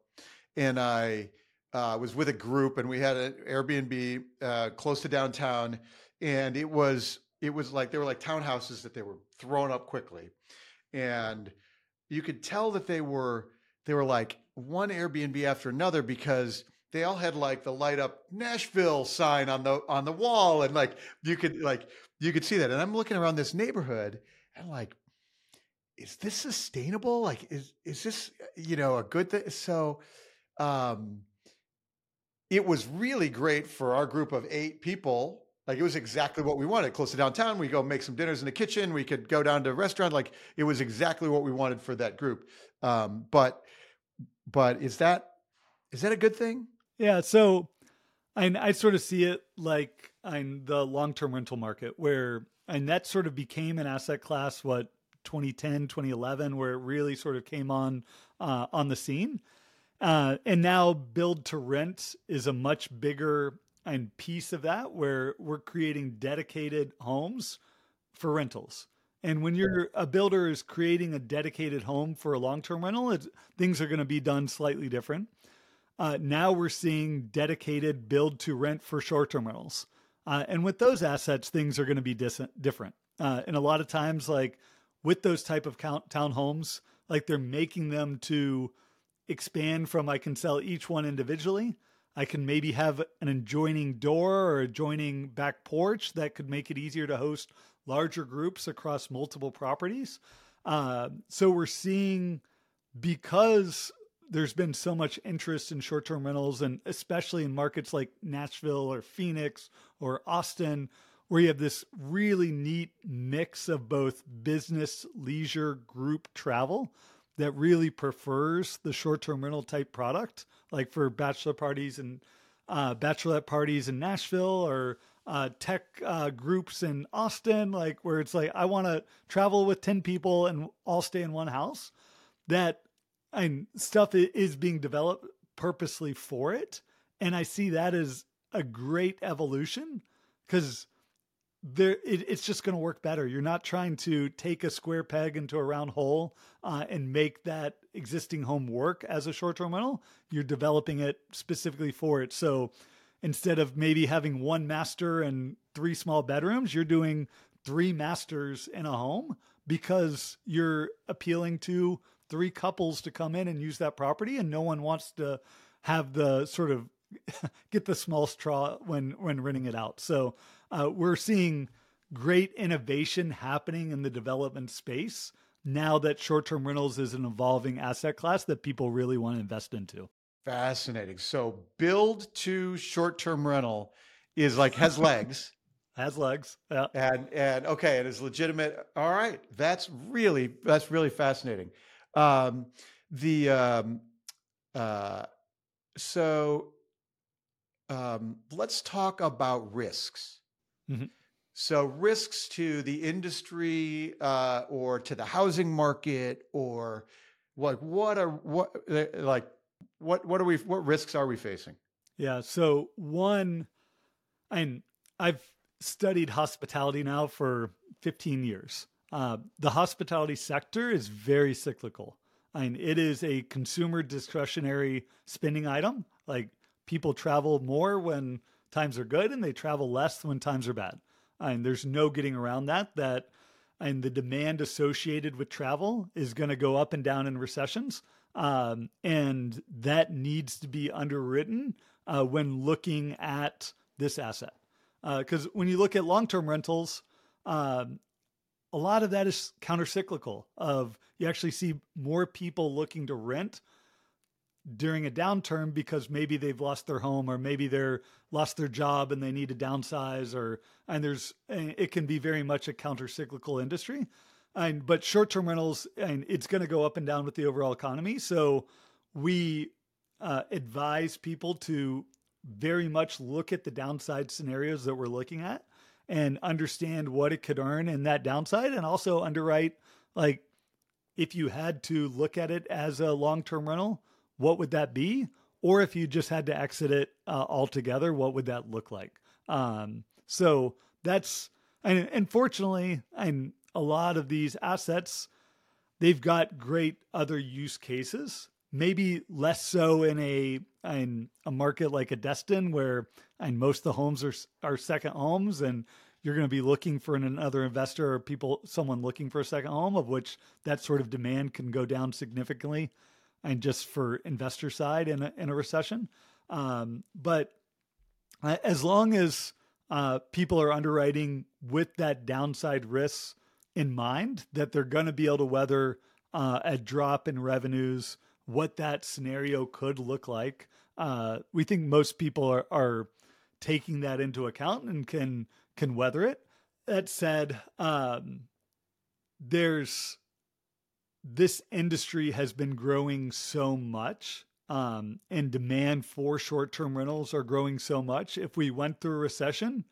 and I uh, was with a group, and we had an Airbnb uh, close to downtown, and it was it was like they were like townhouses that they were thrown up quickly, and you could tell that they were they were like one Airbnb after another because they all had like the light up Nashville sign on the on the wall and like you could like you could see that. And I'm looking around this neighborhood and like, is this sustainable? Like, is is this you know a good thing? So, um, it was really great for our group of eight people. Like it was exactly what we wanted. Close to downtown, we go make some dinners in the kitchen. We could go down to a restaurant. Like it was exactly what we wanted for that group. Um, but but is that is that a good thing? Yeah. So I I sort of see it like in the long term rental market where and that sort of became an asset class what 2010 2011 where it really sort of came on uh, on the scene uh, and now build to rent is a much bigger and piece of that where we're creating dedicated homes for rentals and when you're a builder is creating a dedicated home for a long-term rental things are going to be done slightly different uh, now we're seeing dedicated build to rent for short-term rentals uh, and with those assets, things are going to be dis- different. Uh, and a lot of times, like with those type of count- townhomes, like they're making them to expand from I can sell each one individually. I can maybe have an adjoining door or adjoining back porch that could make it easier to host larger groups across multiple properties. Uh, so we're seeing because there's been so much interest in short term rentals, and especially in markets like Nashville or Phoenix or Austin, where you have this really neat mix of both business, leisure, group travel that really prefers the short term rental type product, like for bachelor parties and uh, bachelorette parties in Nashville or uh, tech uh, groups in Austin, like where it's like, I want to travel with 10 people and all stay in one house. That and stuff is being developed purposely for it. And I see that as a great evolution because there it, it's just going to work better. You're not trying to take a square peg into a round hole uh, and make that existing home work as a short-term rental. You're developing it specifically for it. So instead of maybe having one master and three small bedrooms, you're doing three masters in a home because you're appealing to three couples to come in and use that property, and no one wants to have the sort of *laughs* get the small straw when when renting it out. So uh, we're seeing great innovation happening in the development space now that short-term rentals is an evolving asset class that people really want to invest into. Fascinating. So build to short-term rental is like has legs. *laughs* has legs. Yeah. And and okay, it is legitimate. All right. That's really that's really fascinating. Um the um uh so um let's talk about risks. Mm-hmm. So risks to the industry uh, or to the housing market or like what are what like what what are we what risks are we facing? Yeah. So one, and I've studied hospitality now for 15 years. Uh, the hospitality sector is very cyclical. I mean, it is a consumer discretionary spending item. Like people travel more when times are good and they travel less when times are bad. And there's no getting around that. That and the demand associated with travel is going to go up and down in recessions. Um, and that needs to be underwritten uh, when looking at this asset. Because uh, when you look at long term rentals, um, a lot of that is countercyclical. Of you actually see more people looking to rent during a downturn because maybe they've lost their home or maybe they're lost their job and they need to downsize or and there's it can be very much a counter cyclical industry and but short term rentals and it's going to go up and down with the overall economy so we uh, advise people to very much look at the downside scenarios that we're looking at and understand what it could earn in that downside and also underwrite like if you had to look at it as a long term rental what would that be? Or if you just had to exit it uh, altogether, what would that look like? Um, so that's, and unfortunately, and a lot of these assets, they've got great other use cases. Maybe less so in a in a market like a Destin, where and most of the homes are are second homes, and you're going to be looking for another investor or people, someone looking for a second home, of which that sort of demand can go down significantly and just for investor side in a, in a recession. Um, but uh, as long as uh, people are underwriting with that downside risks in mind, that they're going to be able to weather uh, a drop in revenues, what that scenario could look like. Uh, we think most people are, are taking that into account and can can weather it. That said, um, there's this industry has been growing so much um, and demand for short term rentals are growing so much. If we went through a recession,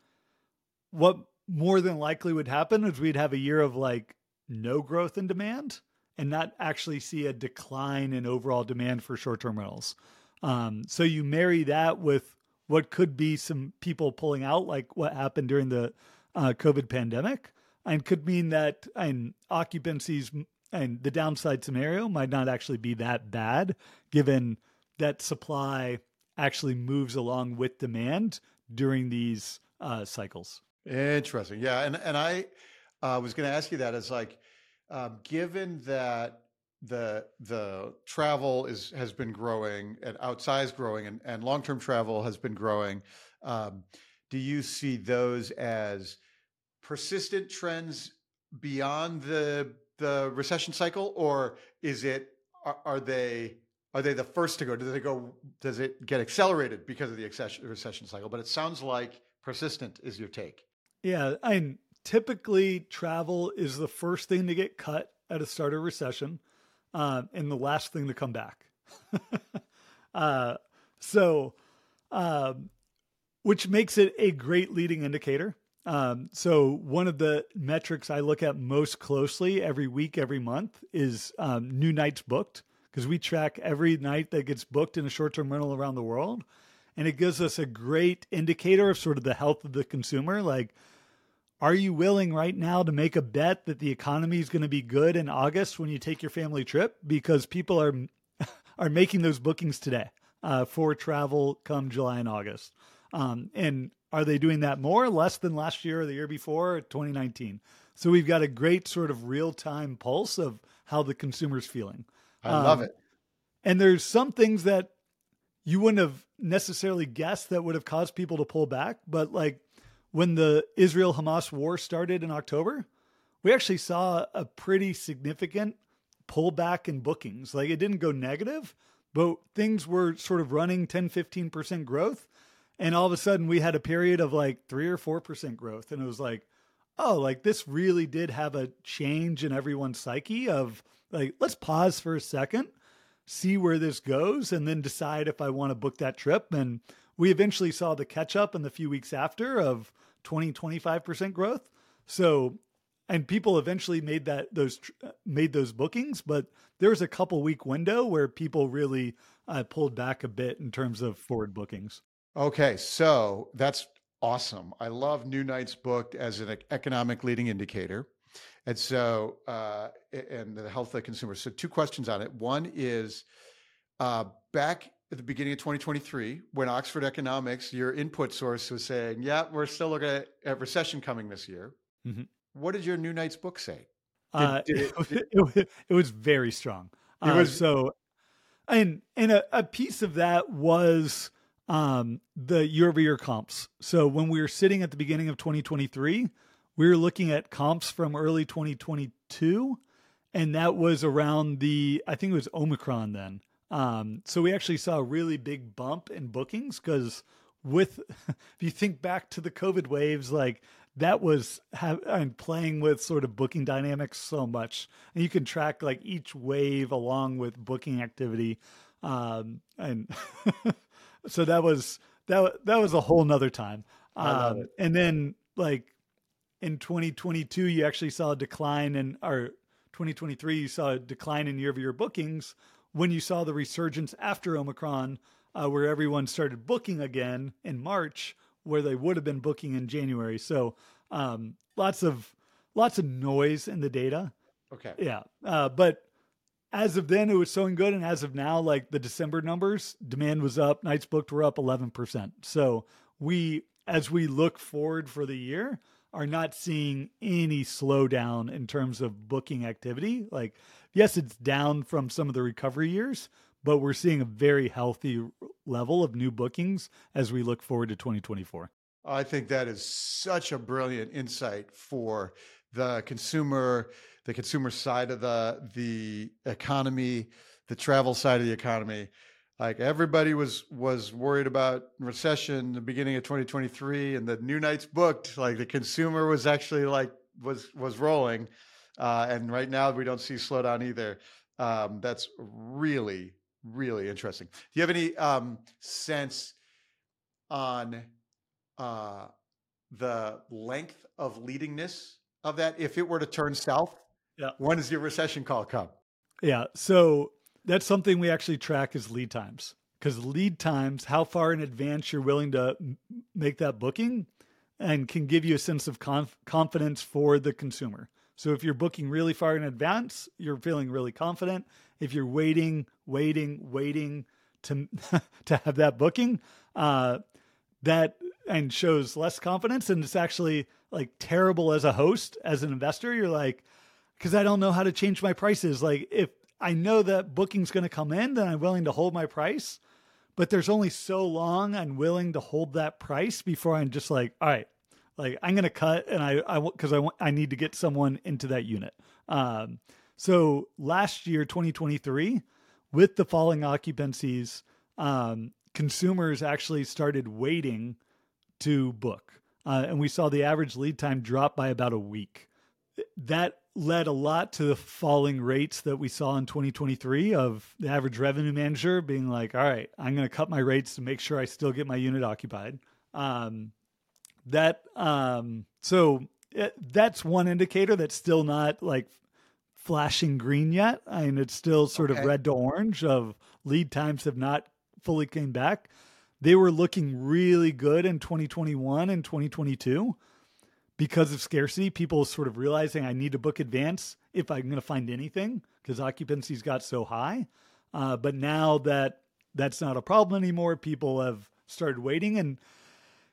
what more than likely would happen is we'd have a year of like no growth in demand and not actually see a decline in overall demand for short term rentals. Um, so you marry that with what could be some people pulling out, like what happened during the uh, COVID pandemic, and could mean that and occupancies and the downside scenario might not actually be that bad given that supply actually moves along with demand during these uh, cycles. Interesting. Yeah. And, and I uh, was going to ask you that as like, um, given that the the travel is has been growing and outsized growing and, and long-term travel has been growing um, do you see those as persistent trends beyond the the recession cycle, or is it are, are they are they the first to go? Do they go? Does it get accelerated because of the recession cycle? But it sounds like persistent is your take. Yeah, I typically travel is the first thing to get cut at a start of recession, uh, and the last thing to come back. *laughs* uh, so, um, which makes it a great leading indicator. Um, so one of the metrics I look at most closely every week, every month is um, new nights booked because we track every night that gets booked in a short-term rental around the world, and it gives us a great indicator of sort of the health of the consumer. Like are you willing right now to make a bet that the economy is going to be good in August when you take your family trip? Because people are *laughs* are making those bookings today uh, for travel come July and August. Um, and are they doing that more, less than last year or the year before, 2019? So we've got a great sort of real time pulse of how the consumer's feeling. I um, love it. And there's some things that you wouldn't have necessarily guessed that would have caused people to pull back, but like when the Israel Hamas war started in October, we actually saw a pretty significant pullback in bookings. Like it didn't go negative, but things were sort of running 10, 15% growth. And all of a sudden we had a period of like three or 4% growth. And it was like, oh, like this really did have a change in everyone's psyche of like, let's pause for a second, see where this goes, and then decide if I want to book that trip. And we eventually saw the catch up in the few weeks after of 20, 25% growth. So, and people eventually made that those made those bookings, but there was a couple week window where people really uh, pulled back a bit in terms of forward bookings. Okay, so that's awesome. I love new nights booked as an economic leading indicator. And so, uh, and the health of the consumer. So, two questions on it. One is uh, back at the beginning of 2023, when Oxford Economics, your input source, was saying, "Yeah, we're still looking at, recession coming this year." Mm-hmm. What did your New Nights book say? Did, uh, did it, did... *laughs* it, it, was very strong. It uh, was so, and and a, a piece of that was um, the year over year comps. So when we were sitting at the beginning of 2023, we were looking at comps from early 2022, and that was around the I think it was Omicron then. Um, so we actually saw a really big bump in bookings because with *laughs* if you think back to the COVID waves, like that was have, I'm playing with sort of booking dynamics so much, and you can track like each wave along with booking activity, um, and *laughs* so that was that that was a whole nother time. Um, and then like in 2022, you actually saw a decline in or 2023, you saw a decline in year over year bookings when you saw the resurgence after Omicron, uh, where everyone started booking again in March, where they would have been booking in January. So um, lots of lots of noise in the data. Okay. Yeah, uh, but as of then, it was so good, and as of now, like the December numbers, demand was up, nights booked were up eleven percent. So we, as we look forward for the year, are not seeing any slowdown in terms of booking activity. Like yes, it's down from some of the recovery years, but we're seeing a very healthy level of new bookings as we look forward to 2024. I think that is such a brilliant insight for the consumer, the consumer side of the the economy, the travel side of the economy. Like everybody was was worried about recession the beginning of 2023 and the new nights booked, like the consumer was actually like was was rolling uh, and right now, we don't see slowdown either. Um, that's really, really interesting. Do you have any um, sense on uh, the length of leadingness of that? If it were to turn south, yeah. when does your recession call come? Yeah. So that's something we actually track is lead times because lead times, how far in advance you're willing to make that booking, and can give you a sense of conf- confidence for the consumer. So if you're booking really far in advance, you're feeling really confident. If you're waiting, waiting, waiting to *laughs* to have that booking, uh, that and shows less confidence, and it's actually like terrible as a host, as an investor. You're like, because I don't know how to change my prices. Like if I know that booking's going to come in, then I'm willing to hold my price. But there's only so long I'm willing to hold that price before I'm just like, all right, like I'm going to cut and I, I because I want, I need to get someone into that unit. Um, so last year, 2023, with the falling occupancies, um, consumers actually started waiting to book. Uh, and we saw the average lead time drop by about a week. That led a lot to the falling rates that we saw in 2023 of the average revenue manager being like, all right, I'm going to cut my rates to make sure I still get my unit occupied. Um, that um so it, eh, that's one indicator that's still not like flashing green yet I and mean, it's still sort okay. of red to orange of lead times have not fully came back they were looking really good in 2021 and 2022 because of scarcity, people sort of realizing I need to book advance if I'm going to find anything because occupancy's got so high. Uh, but now that that's not a problem anymore, people have started waiting, and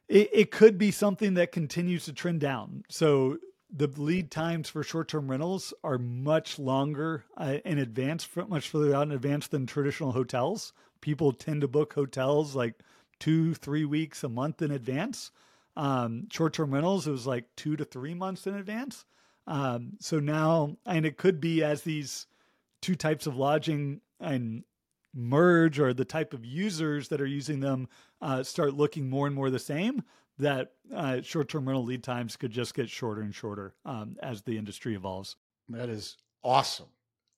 it, it could be something that continues to trend down. So the lead times for short-term rentals are much longer uh, in advance, much further out in advance than traditional hotels. People tend to book hotels like two, three weeks, a month in advance. Um, short-term rentals, it was like two to three months in advance. Um, so now, and it could be as these two types of lodging and merge or the type of users that are using them uh, start looking more and more the same that uh, short-term rental lead times could just get shorter and shorter um, as the industry evolves. That is awesome.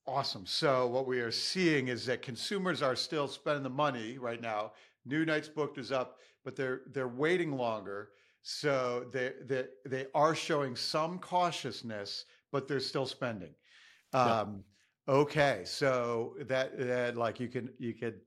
Awesome. So what we are seeing is that consumers are still spending the money right now. New nights booked is up, but they're they're waiting longer. So they they they are showing some cautiousness, but they're still spending. Um, Okay, so that that like you can you could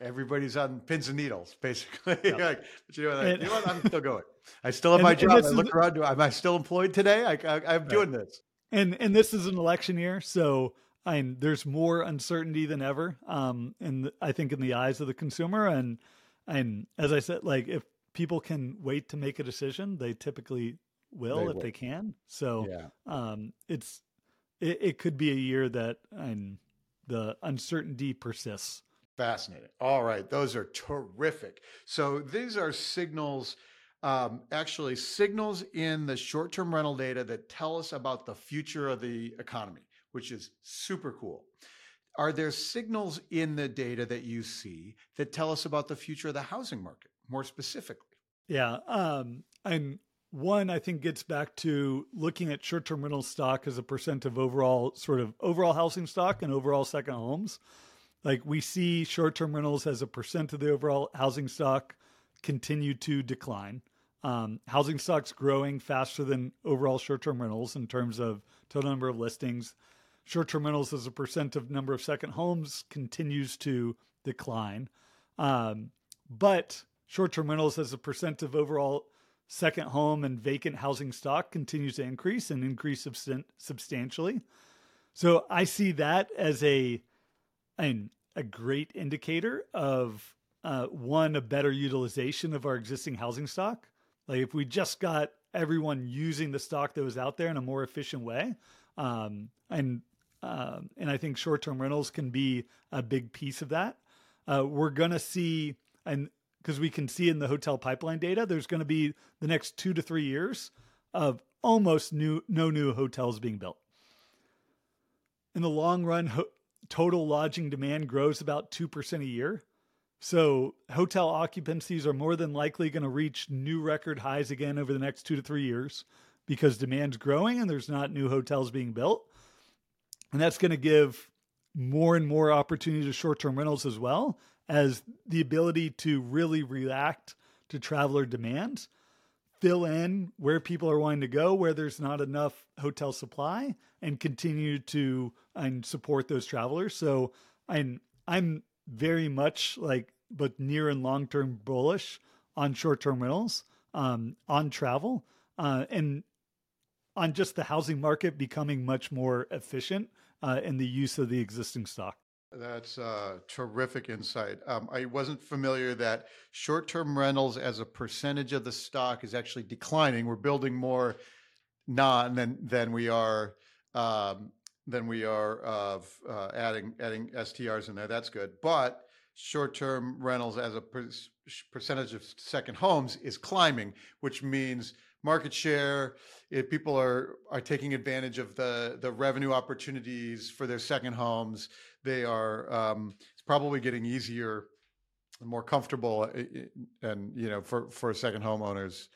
everybody's on pins and needles basically. *laughs* Yeah. like, but you know, like, and, you know what? I'm still going. I still have and, my job. I look is, around. Am I still employed today? I, I am right. doing this. And and this is an election year, so I mean, there's more uncertainty than ever. Um, and I think in the eyes of the consumer, and and as I said, like if people can wait to make a decision, they typically will they if they can. So yeah. um, it's it, it could be a year that and the uncertainty persists. Fascinating. All right, those are terrific. So these are signals, um, actually signals in the short-term rental data that tell us about the future of the economy, which is super cool. Are there signals in the data that you see that tell us about the future of the housing market more specifically? Yeah, um, and one I think gets back to looking at short-term rental stock as a percent of overall sort of overall housing stock and overall second homes. Like we see short-term rentals as a percent of the overall housing stock continue to decline. Um, housing stock's growing faster than overall short-term rentals in terms of total number of listings. Short-term rentals as a percent of number of second homes continues to decline. Um, but short-term rentals as a percent of overall second home and vacant housing stock continues to increase and increase substan- substantially. So I see that as a, a, a great indicator of uh, one, a better utilization of our existing housing stock. Like if we just got everyone using the stock that was out there in a more efficient way, um, and um, and I think short term rentals can be a big piece of that. Uh, we're gonna see, and because we can see in the hotel pipeline data, there's going to be the next two to three years of almost new no new hotels being built. In the long run, ho- total lodging demand grows about 2% a year. So hotel occupancies are more than likely going to reach new record highs again over the next two to three years because demand's growing and there's not new hotels being built. And that's going to give more and more opportunity to short term rentals as well as the ability to really react to traveler demand, fill in where people are wanting to go, where there's not enough hotel supply, and continue to and support those travelers. So I'm I'm very much like but near and long term bullish on short term rentals, um, on travel, uh, and on just the housing market becoming much more efficient uh, in the use of the existing stock. That's uh, terrific insight. Um, I wasn't familiar that short-term rentals as a percentage of the stock is actually declining. We're building more non than than we are um, than we are of uh, adding adding STRs in there. That's good. But short-term rentals as a per- percentage of second homes is climbing, which means market share. If people are are taking advantage of the the revenue opportunities for their second homes, they are um, it's probably getting easier and more comfortable, uh, and you know for for second homeowners,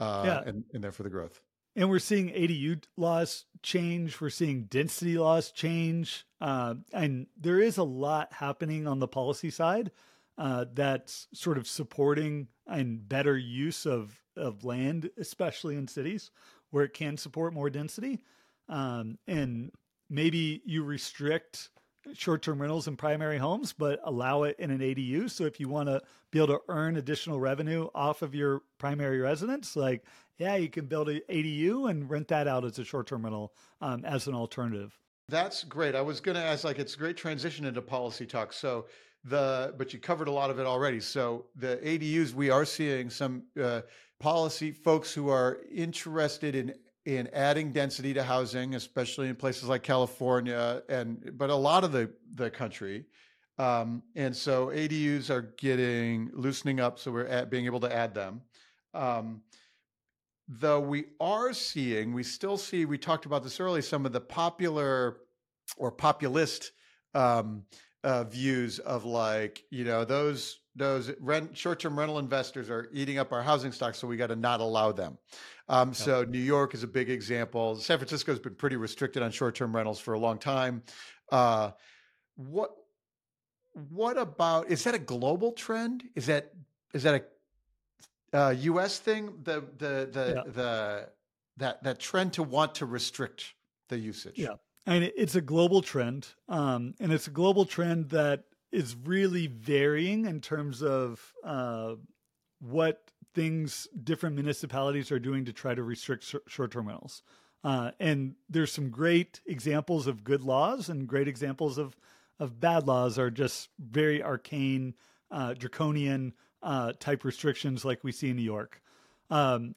uh, yeah. and and there for the growth. And we're seeing ADU laws change. We're seeing density laws change, uh, and there is a lot happening on the policy side uh, that's sort of supporting and better use of of land, especially in cities where it can support more density. Um, and maybe you restrict short-term rentals in primary homes, but allow it in an ADU. So if you want to be able to earn additional revenue off of your primary residence, like yeah, you can build an ADU and rent that out as a short-term rental um, as an alternative. That's great. I was going to ask, like, it's a great transition into policy talk. So the, but you covered a lot of it already. So the ADUs, we are seeing some uh, policy folks who are interested in in adding density to housing, especially in places like California and but a lot of the the country. Um, and so ADUs are getting loosening up, so we're at, being able to add them. Um, though we are seeing, we still see, we talked about this earlier, some of the popular or populist um, uh, views of like, you know, those those rent short-term rental investors are eating up our housing stock, so we got to not allow them. Um, So New York is a big example. San Francisco has been pretty restricted on short-term rentals for a long time. Uh, what what about is that a global trend? Is that is that a uh, U.S. thing? The the the yeah. the that that trend to want to restrict the usage. Yeah, and it's a global trend, um, and it's a global trend that is really varying in terms of uh, what things different municipalities are doing to try to restrict short-term rentals. Uh, and there's some great examples of good laws and great examples of of bad laws are just very arcane, uh, draconian uh, type restrictions like we see in New York. Um,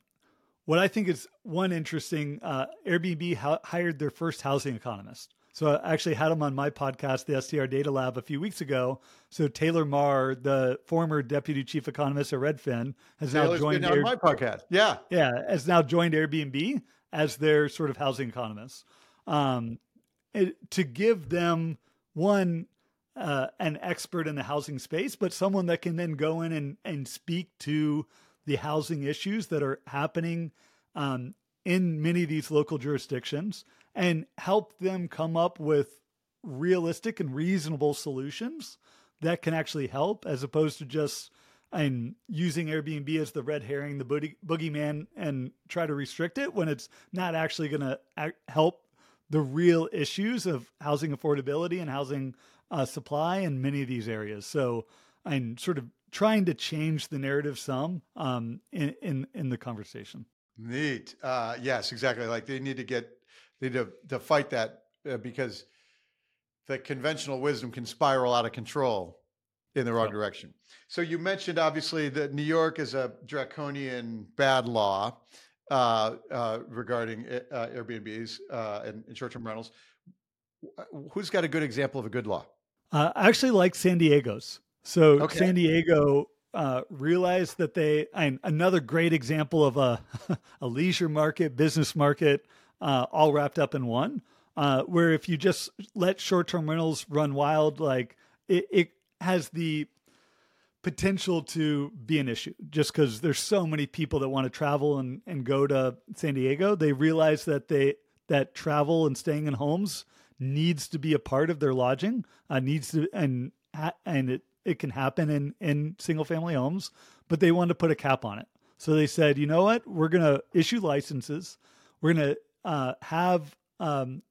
what I think is one interesting, uh, Airbnb ha- hired their first housing economist. So I actually had him on my podcast, the STR Data Lab, a few weeks ago. So Taylor Marr, the former deputy chief economist at Redfin, has Taylor's now joined Air- on my podcast. Yeah, yeah, has now joined Airbnb as their sort of housing economist um, it, to give them one uh, an expert in the housing space, but someone that can then go in and and speak to the housing issues that are happening um, in many of these local jurisdictions and help them come up with realistic and reasonable solutions that can actually help as opposed to just and using Airbnb as the red herring, the boogie, boogeyman, and try to restrict it when it's not actually going to help the real issues of housing affordability and housing uh, supply in many of these areas. So I'm sort of trying to change the narrative some um, in, in in the conversation. Neat. Uh, yes, exactly. Like they need to get need to, to fight that uh, because the conventional wisdom can spiral out of control in the wrong direction. So you mentioned obviously that New York is a draconian bad law uh, uh, regarding uh, Airbnbs uh, and, and, short-term rentals. Who's got a good example of a good law? Uh, I actually like San Diego's. So okay. San Diego uh, realized that they and another great example of a *laughs* a leisure market, business market, all wrapped up in one. where if you just let short-term rentals run wild, like it, it has the potential to be an issue just because there's so many people that want to travel and, and go to San Diego. They realize that they that travel and staying in homes needs to be a part of their lodging. Uh, needs to and and it it can happen in in single family homes, but they wanted to put a cap on it. So they said, you know what, we're going to issue licenses. We're going to uh, have um,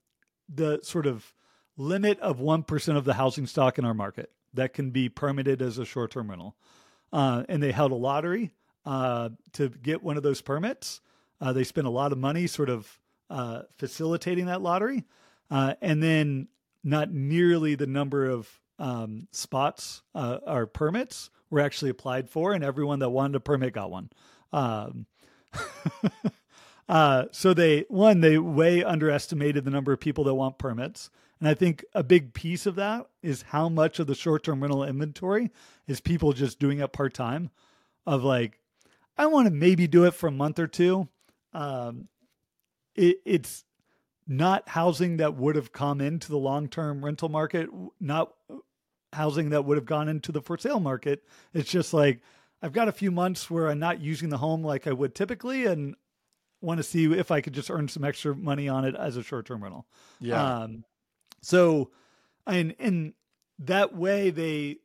the sort of limit of one percent of the housing stock in our market that can be permitted as a short term rental. Uh, and they held a lottery uh, to get one of those permits. Uh, they spent a lot of money sort of uh, facilitating that lottery. Uh, and then not nearly the number of um, spots uh, or permits were actually applied for, and everyone that wanted a permit got one. Um, *laughs* so they, one, they way underestimated the number of people that want permits. And I think a big piece of that is how much of the short term rental inventory is people just doing it part time, of like, I want to maybe do it for a month or two. Um, it, it's not housing that would have come into the long term rental market, not housing that would have gone into the for sale market. It's just like, I've got a few months where I'm not using the home like I would typically, and want to see if I could just earn some extra money on it as a short term rental. Yeah. Um, so, and in that way, they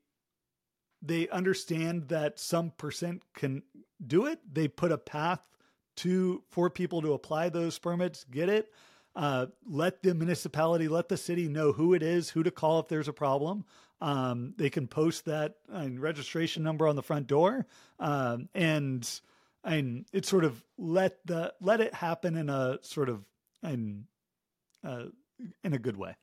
they understand that some percent can do it. They put a path to for people to apply those permits, get it. Uh, let the municipality, let the city know who it is, who to call if there's a problem. Um, they can post that uh, registration number on the front door, um, and and it sort of let the let it happen in a sort of in uh, in a good way.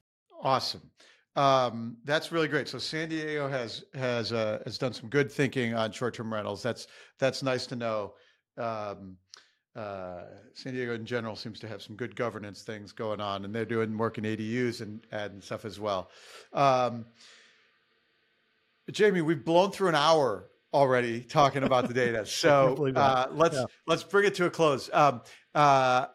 Awesome. Um, that's really great. So San Diego has has uh, has done some good thinking on short term rentals. That's that's nice to know. Um, uh, San Diego in general seems to have some good governance things going on, and they're doing work in ADUs and and stuff as well. Um, Jamie, we've blown through an hour already talking about the data, *laughs* so uh, let's yeah. let's bring it to a close. Um, uh,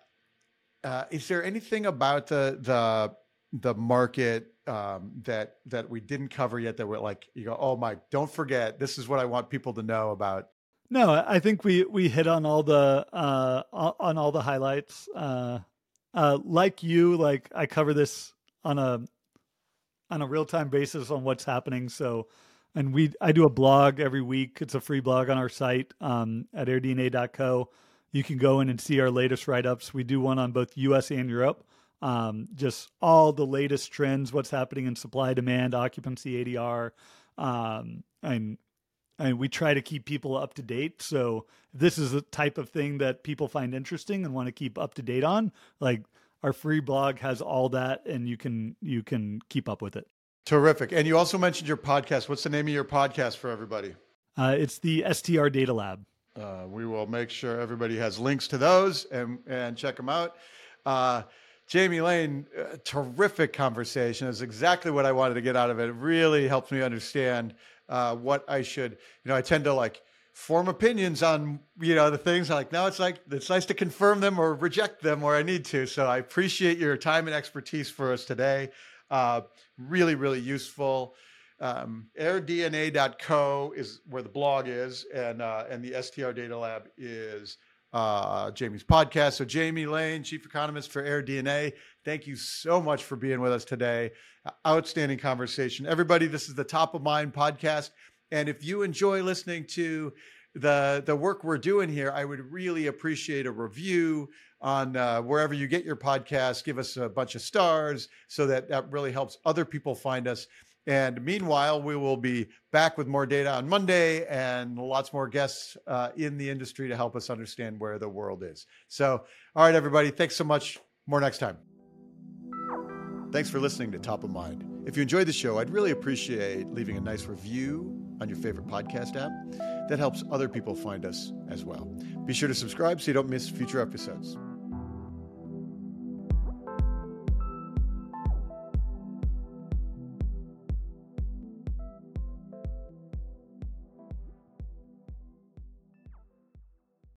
uh, is there anything about the the the market um, that that we didn't cover yet that we're like you go oh my don't forget this is what i want people to know about no i think we we hit on all the uh on all the highlights. Uh uh like you like i cover this on a on a real-time basis on what's happening. So and we i do a blog every week it's a free blog on our site um at airdna.co you can go in and see our latest write-ups we do one on both us and europe um, just all the latest trends, what's happening in supply, demand, occupancy, ADR, um, and and we try to keep people up to date. So this is a type of thing that people find interesting and want to keep up to date on. Like our free blog has all that, and you can you can keep up with it. Terrific. And you also mentioned your podcast. What's the name of your podcast for everybody? Uh, it's the STR Data Lab. Uh, we will make sure everybody has links to those and and check them out. Uh, Jamie Lane, uh, terrific conversation. It's exactly what I wanted to get out of it. It really helps me understand uh, what I should. You know, I tend to like form opinions on you know the things. like now it's like it's nice to confirm them or reject them where I need to. So I appreciate your time and expertise for us today. Uh, really, really useful. Um, airdna.co is where the blog is, and uh, and the STR Data Lab is uh, Jamie's podcast. So, Jamie Lane, chief economist for AirDNA, thank you so much for being with us today. Outstanding conversation. Everybody, this is the Top of Mind podcast. And if you enjoy listening to the, the work we're doing here, I would really appreciate a review on uh, wherever you get your podcast. Give us a bunch of stars so that that really helps other people find us. And meanwhile, we will be back with more data on Monday and lots more guests uh, in the industry to help us understand where the world is. So, all right, everybody, thanks so much. More next time. Thanks for listening to Top of Mind. If you enjoyed the show, I'd really appreciate leaving a nice review on your favorite podcast app. That helps other people find us as well. Be sure to subscribe so you don't miss future episodes.